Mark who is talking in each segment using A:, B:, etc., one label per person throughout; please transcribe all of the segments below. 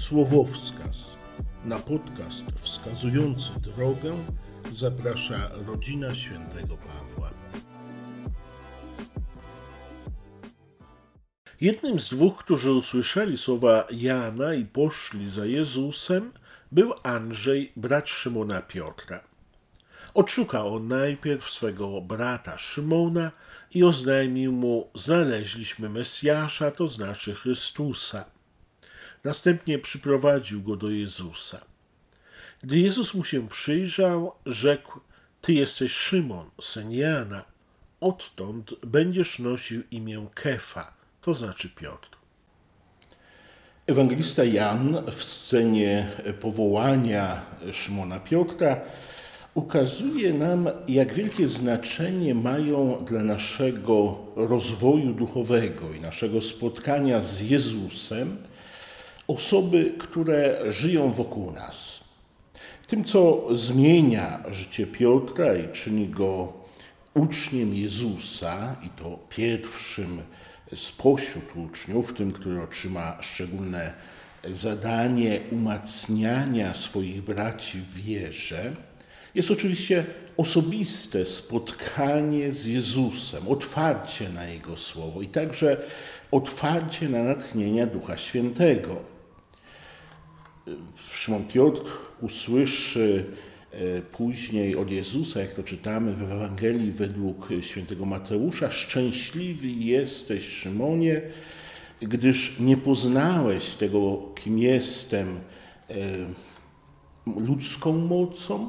A: Słowowskaz. Na podcast wskazujący drogę zaprasza rodzina świętego Pawła. Jednym z dwóch, którzy usłyszeli słowa Jana i poszli za Jezusem, był Andrzej, brat Szymona Piotra. Odszukał on najpierw swego brata Szymona i oznajmił mu: Znaleźliśmy Mesjasza, to znaczy Chrystusa. Następnie przyprowadził go do Jezusa. Gdy Jezus mu się przyjrzał, rzekł: Ty jesteś Szymon, syn Jana. Odtąd będziesz nosił imię Kefa, to znaczy Piotr.
B: Ewangelista Jan w scenie powołania Szymona Piotra ukazuje nam, jak wielkie znaczenie mają dla naszego rozwoju duchowego i naszego spotkania z Jezusem osoby, które żyją wokół nas. Tym, co zmienia życie Piotra i czyni go uczniem Jezusa, i to pierwszym spośród uczniów, tym, który otrzyma szczególne zadanie umacniania swoich braci w wierze, jest oczywiście osobiste spotkanie z Jezusem, otwarcie na Jego Słowo i także otwarcie na natchnienia Ducha Świętego. Szymon Piotr usłyszy e, później od Jezusa, jak to czytamy w Ewangelii według świętego Mateusza, szczęśliwy jesteś, Szymonie, gdyż nie poznałeś tego, kim jestem, e, ludzką mocą,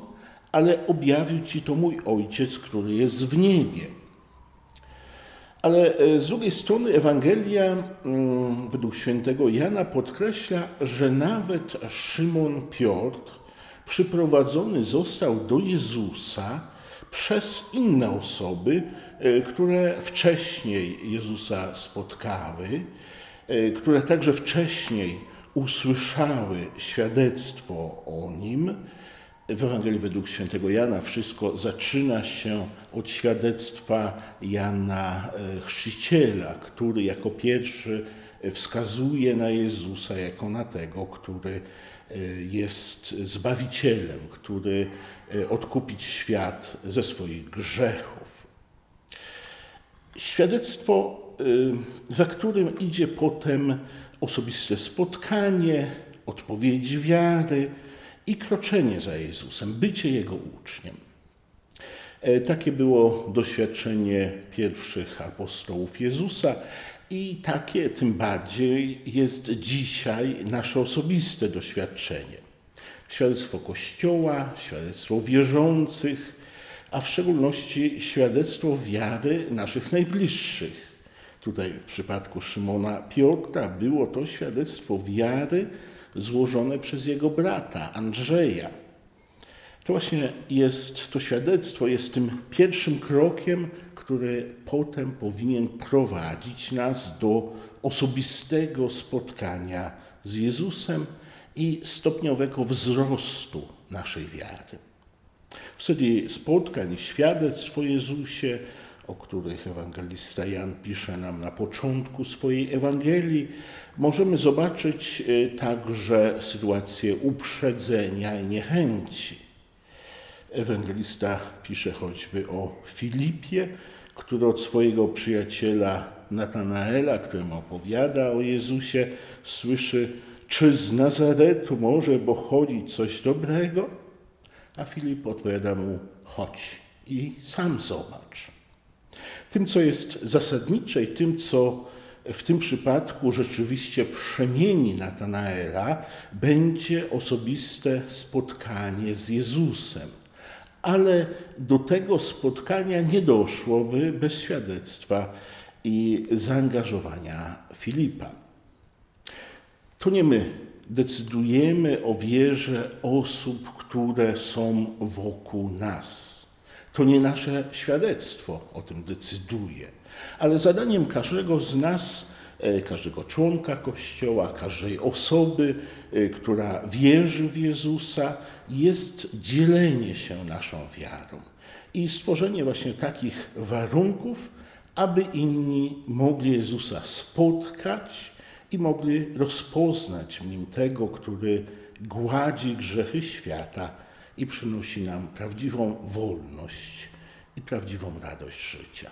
B: ale objawił ci to mój Ojciec, który jest w niebie. Ale e, z drugiej strony Ewangelia mm, według świętego Jana podkreśla, że nawet Szymon Piotr przyprowadzony został do Jezusa przez inne osoby, e, które wcześniej Jezusa spotkały, e, które także wcześniej usłyszały świadectwo o nim, w Ewangelii według świętego Jana wszystko zaczyna się od świadectwa Jana e, Chrzciciela, który jako pierwszy wskazuje na Jezusa jako na tego, który e, jest Zbawicielem, który e, odkupić świat ze swoich grzechów. Świadectwo, za którym idzie potem osobiste spotkanie, odpowiedź wiary, i kroczenie za Jezusem, bycie Jego uczniem. E, takie było doświadczenie pierwszych apostołów Jezusa i takie tym bardziej jest dzisiaj nasze osobiste doświadczenie. Świadectwo Kościoła, świadectwo wierzących, a w szczególności świadectwo wiary naszych najbliższych. Tutaj w przypadku Szymona Piotra było to świadectwo wiary złożone przez jego brata Andrzeja. To właśnie jest to świadectwo, jest tym pierwszym krokiem, który potem powinien prowadzić nas do osobistego spotkania z Jezusem i stopniowego wzrostu naszej wiary. W serii spotkań, świadectw o Jezusie, o których ewangelista Jan pisze nam na początku swojej Ewangelii, możemy zobaczyć e, także sytuację uprzedzenia i niechęci. Ewangelista pisze choćby o Filipie, który od swojego przyjaciela Natanaela, któremu opowiada o Jezusie, słyszy, czy z Nazaretu może pochodzić coś dobrego? A Filip odpowiada mu, chodź i sam zobacz. Tym, co jest zasadnicze i tym, co w tym przypadku rzeczywiście przemieni Natanaela, będzie osobiste spotkanie z Jezusem. Ale do tego spotkania nie doszłoby bez świadectwa i zaangażowania Filipa. To nie my decydujemy o wierze osób, które są wokół nas. To nie nasze świadectwo o tym decyduje, ale zadaniem każdego z nas, e, każdego członka Kościoła, każdej osoby, e, która wierzy w Jezusa, jest dzielenie się naszą wiarą i stworzenie właśnie takich warunków, aby inni mogli Jezusa spotkać i mogli rozpoznać w nim tego, który gładzi grzechy świata i przynosi nam prawdziwą wolność i prawdziwą radość życia.